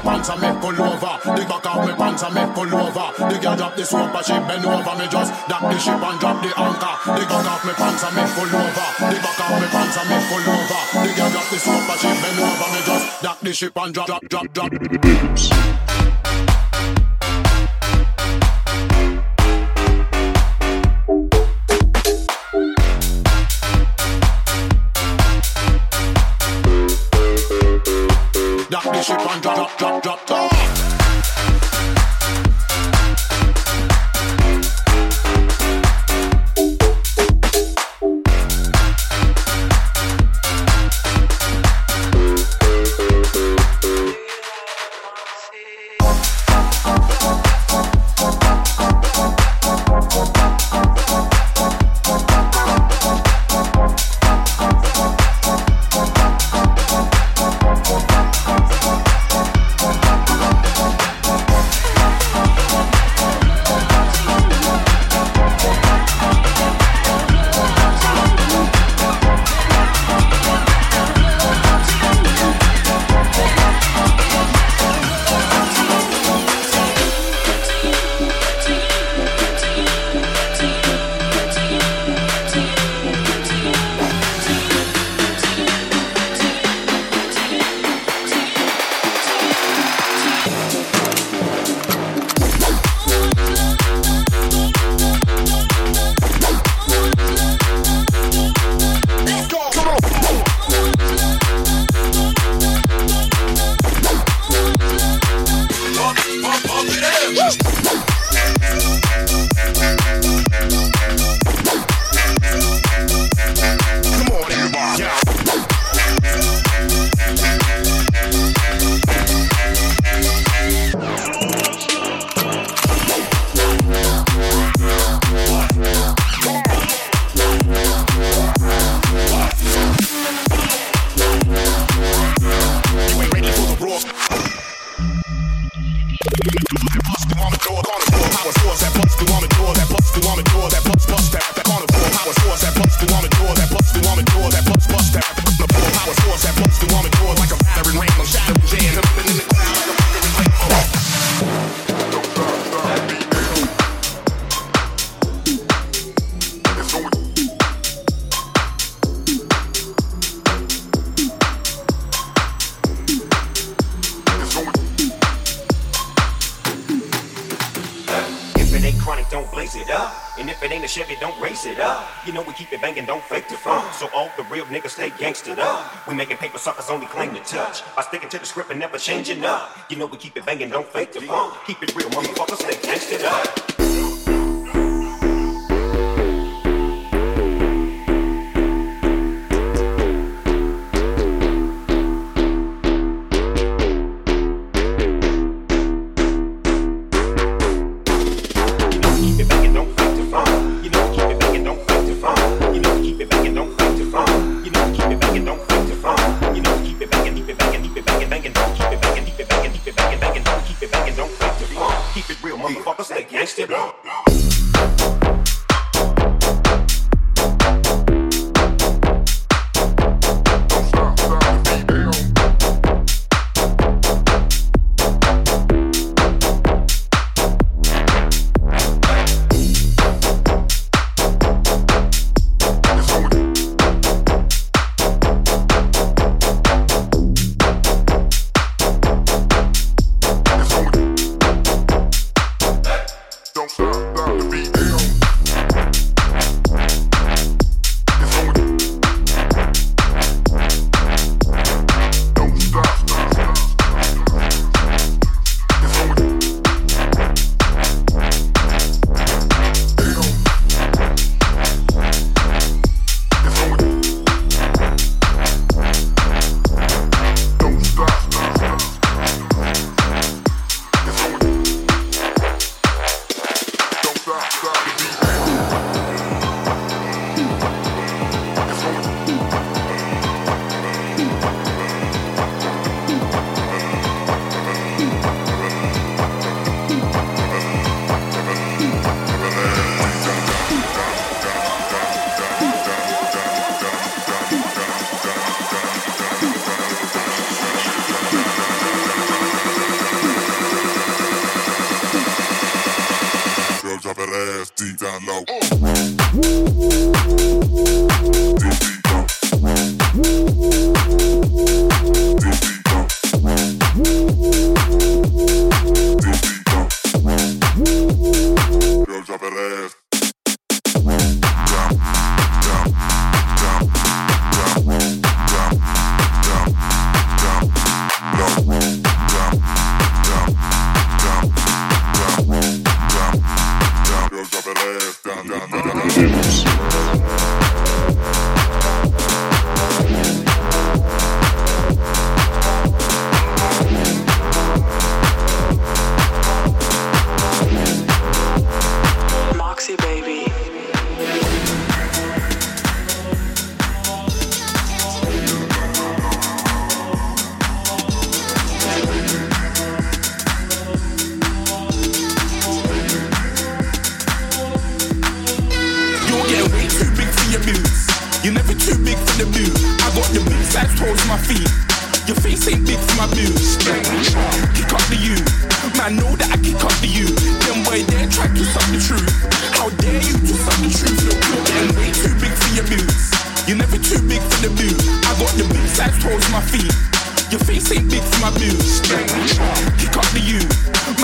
pants and me pull over. The back off me pants and me pull over. The girl drop the soap and she bend over. Me just dock the ship and drop the anchor. The back off me pants and me pull over. The back off me pants and me pull over. The girl drop the soap and she bend over. Me just dock the ship and drop, drop, drop, drop. Drop, drop. Banging, don't fake the funk. So all the real niggas stay gangstered up. We making paper suckers only claim to touch. By sticking to the script and never changing up. You know we keep it banging, don't fake the funk. Keep it real, motherfuckers, stay gangstered up.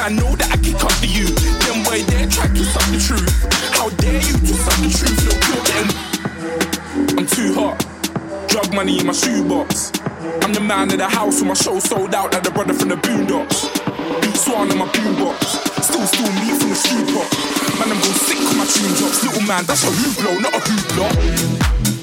I know that I can come to you. Them way they try to suck the truth. How dare you to suck the truth? Look, you're getting. I'm too hot. Drug money in my shoebox. I'm the man of the house with my show sold out like the brother from the boondocks. Beat swan on my boombox. Still steal me from the stew. Man, I'm going sick on my tune drops. Little man, that's a blow, not a hoopla.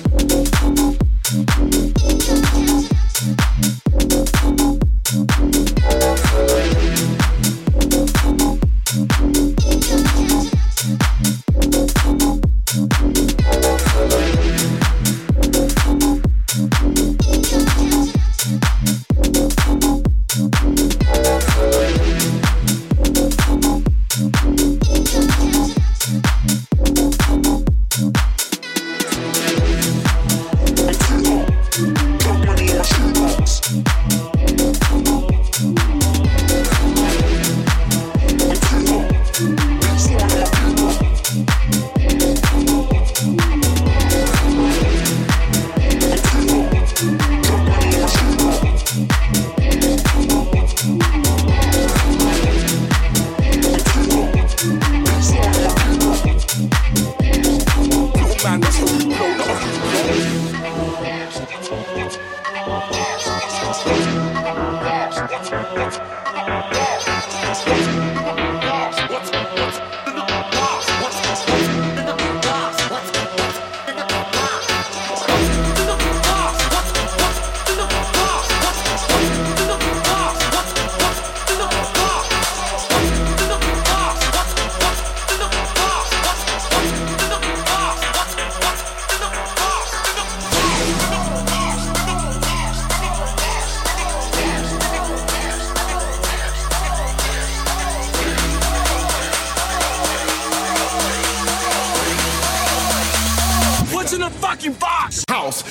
fucking box. House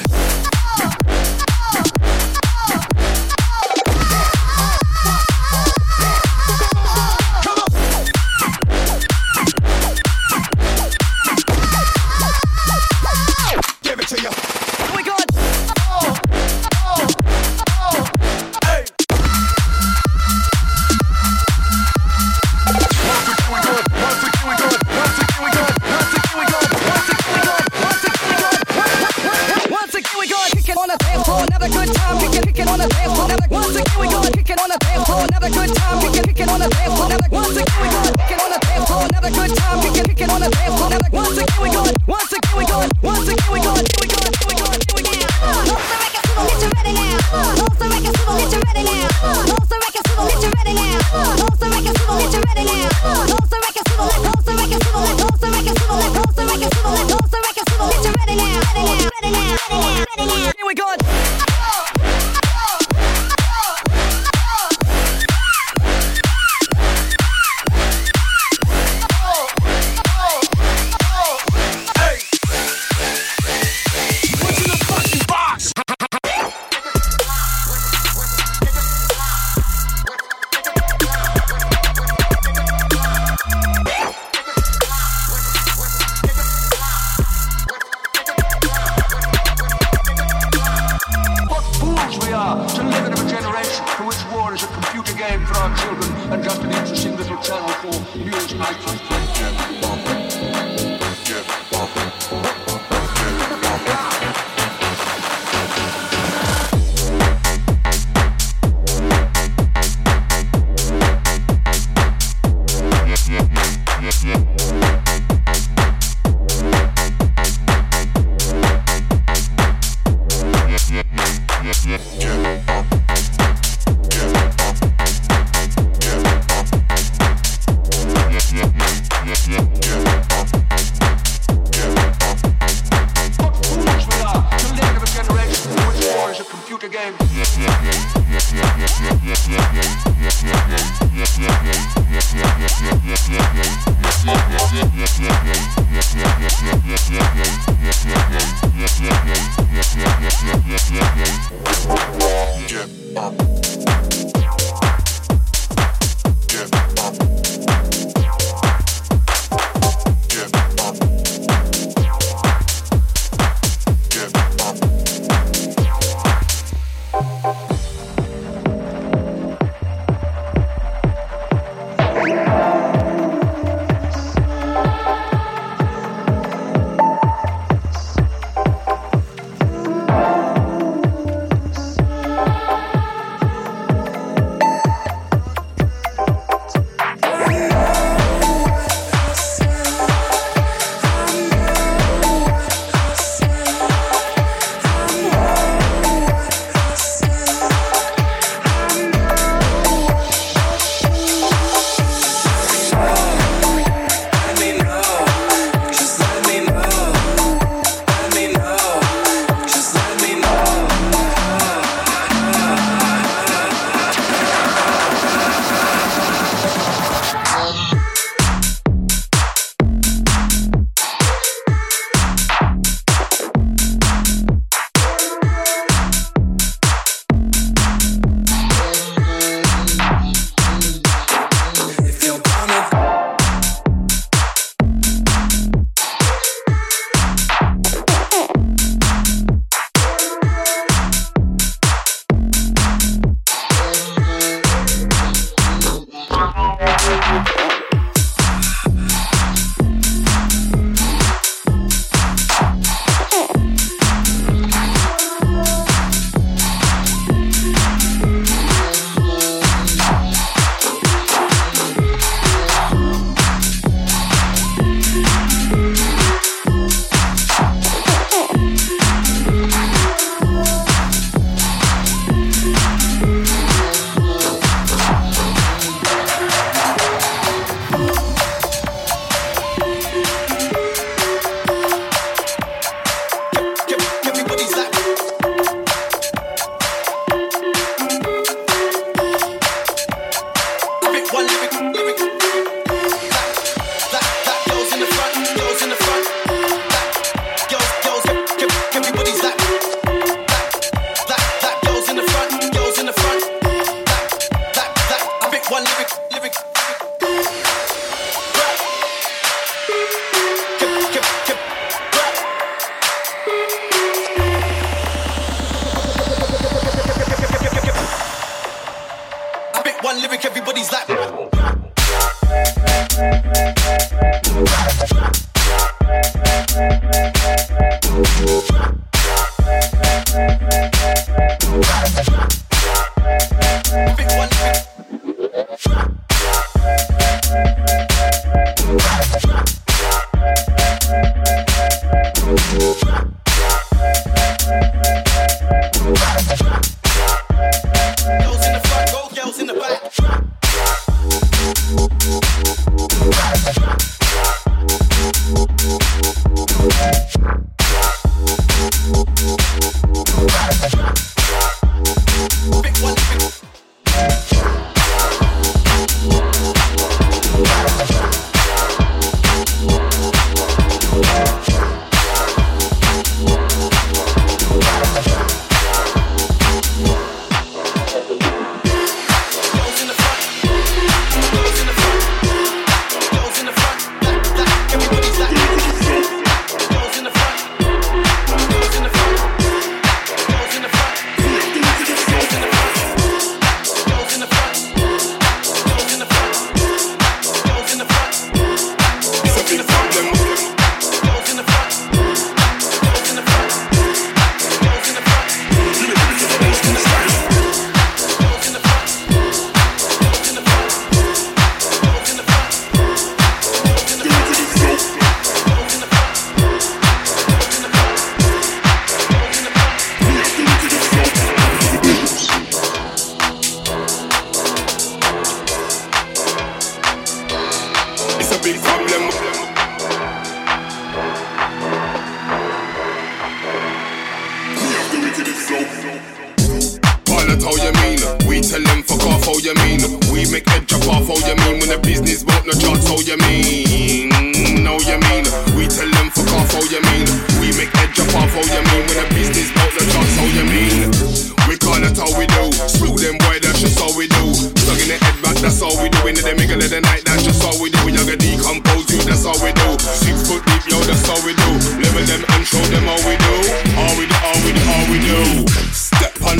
another good time. Kick it, kick it on the dance floor. Oh, oh, another, once again, we gonna kick it on the dance floor. Oh, another good time. Kick it, kick it on the dance floor. Another, once again, we gonna kick it on the dance floor. Another good time. Kick it, kick it on the dance floor. Another, once again, we gonna, once again, we gonna, once again, we gonna, we gonna, we going. we gonna. Uh, Lost the record, get you ready now. Uh, Lost the record, get you ready now. Uh, Lost the record, get you ready now. Lost the record, get you ready now. Lost the record, let, the record, let, the record, let, les call it how you mean? We tell them fuck off, how you mean? We make head chop off, how you mean? When the business won't no charts, how you mean? How you mean? We tell them fuck off, how you mean? We make head chop off, how you mean? When the business won't no charts, how you mean? We call it how we do. Screw them boy, that's just how we do that's all we do. In the middle of the night, that's just all we do. We gonna decompose you, that's all we do. Six foot deep, yo, that's all we do. Level them and show them how we do. All we do, all we do, all we do.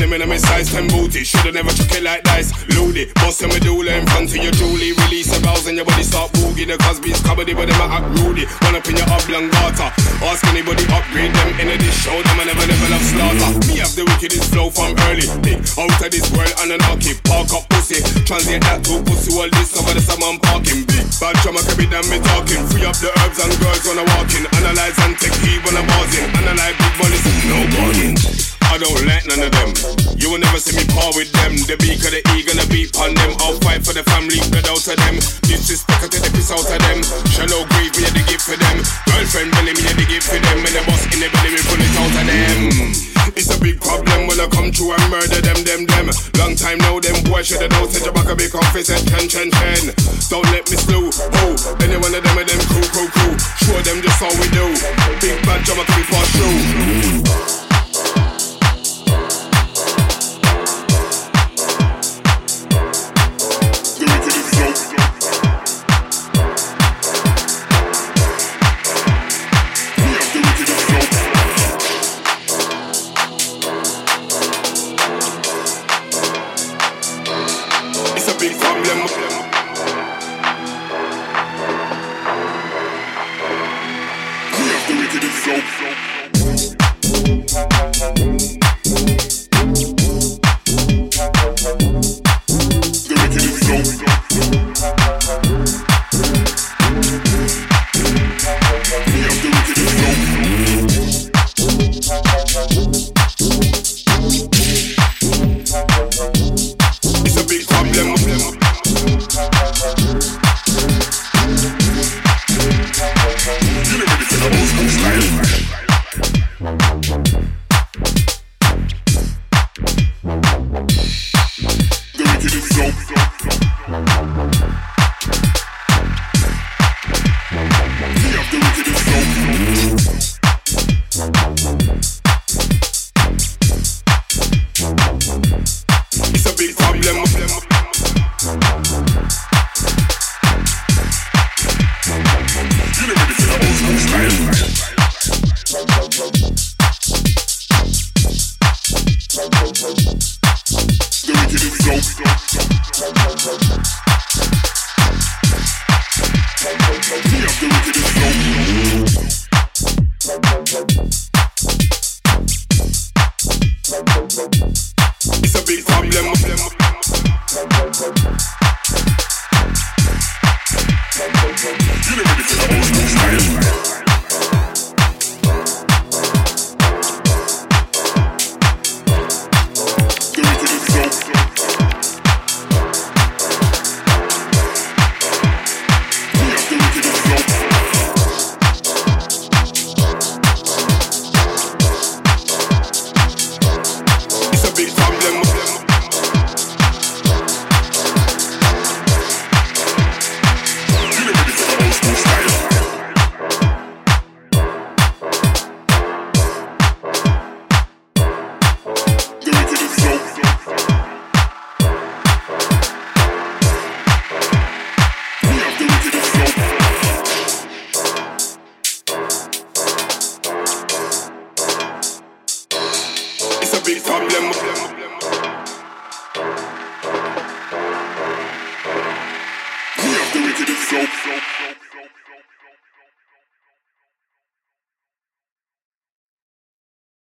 Them in a size 10 booty. Shoulda never took it like dice. Load it, bust them a doula in front of your Julie. Release the bells and your body start boogie. The Cosby's comedy, but them a act rudy. Run up in your oblong oblongata. Ask anybody, upgrade them in dish. Show them I never never love slaughter. Me have the wickedest flow from early. Big out of this world and an hockey. Park up pussy. Translate that to pussy. All this over the someone parking. Big bad drama can be done me talking. Free up the herbs and girls when I walk in. Analyze and take heed when I'm buzzing. Analyze big bunnies, no bargain. I don't like none of them. You will never see me par with them. The beak of the E gonna beat on them. I'll fight for the family, blood out of them. Disrespect, I take the piss out of them. Shallow grave, me the gift for them. Girlfriend belly, me the gift for them. And the boss in the belly, we pull it out of them. It's a big problem when I come through and murder them, them, them. Long time now, them boys should have. Set your back a big office and chen, chen, chen. Don't let me slew. Oh, any one of them of them crew, crew, crew. Show them just how we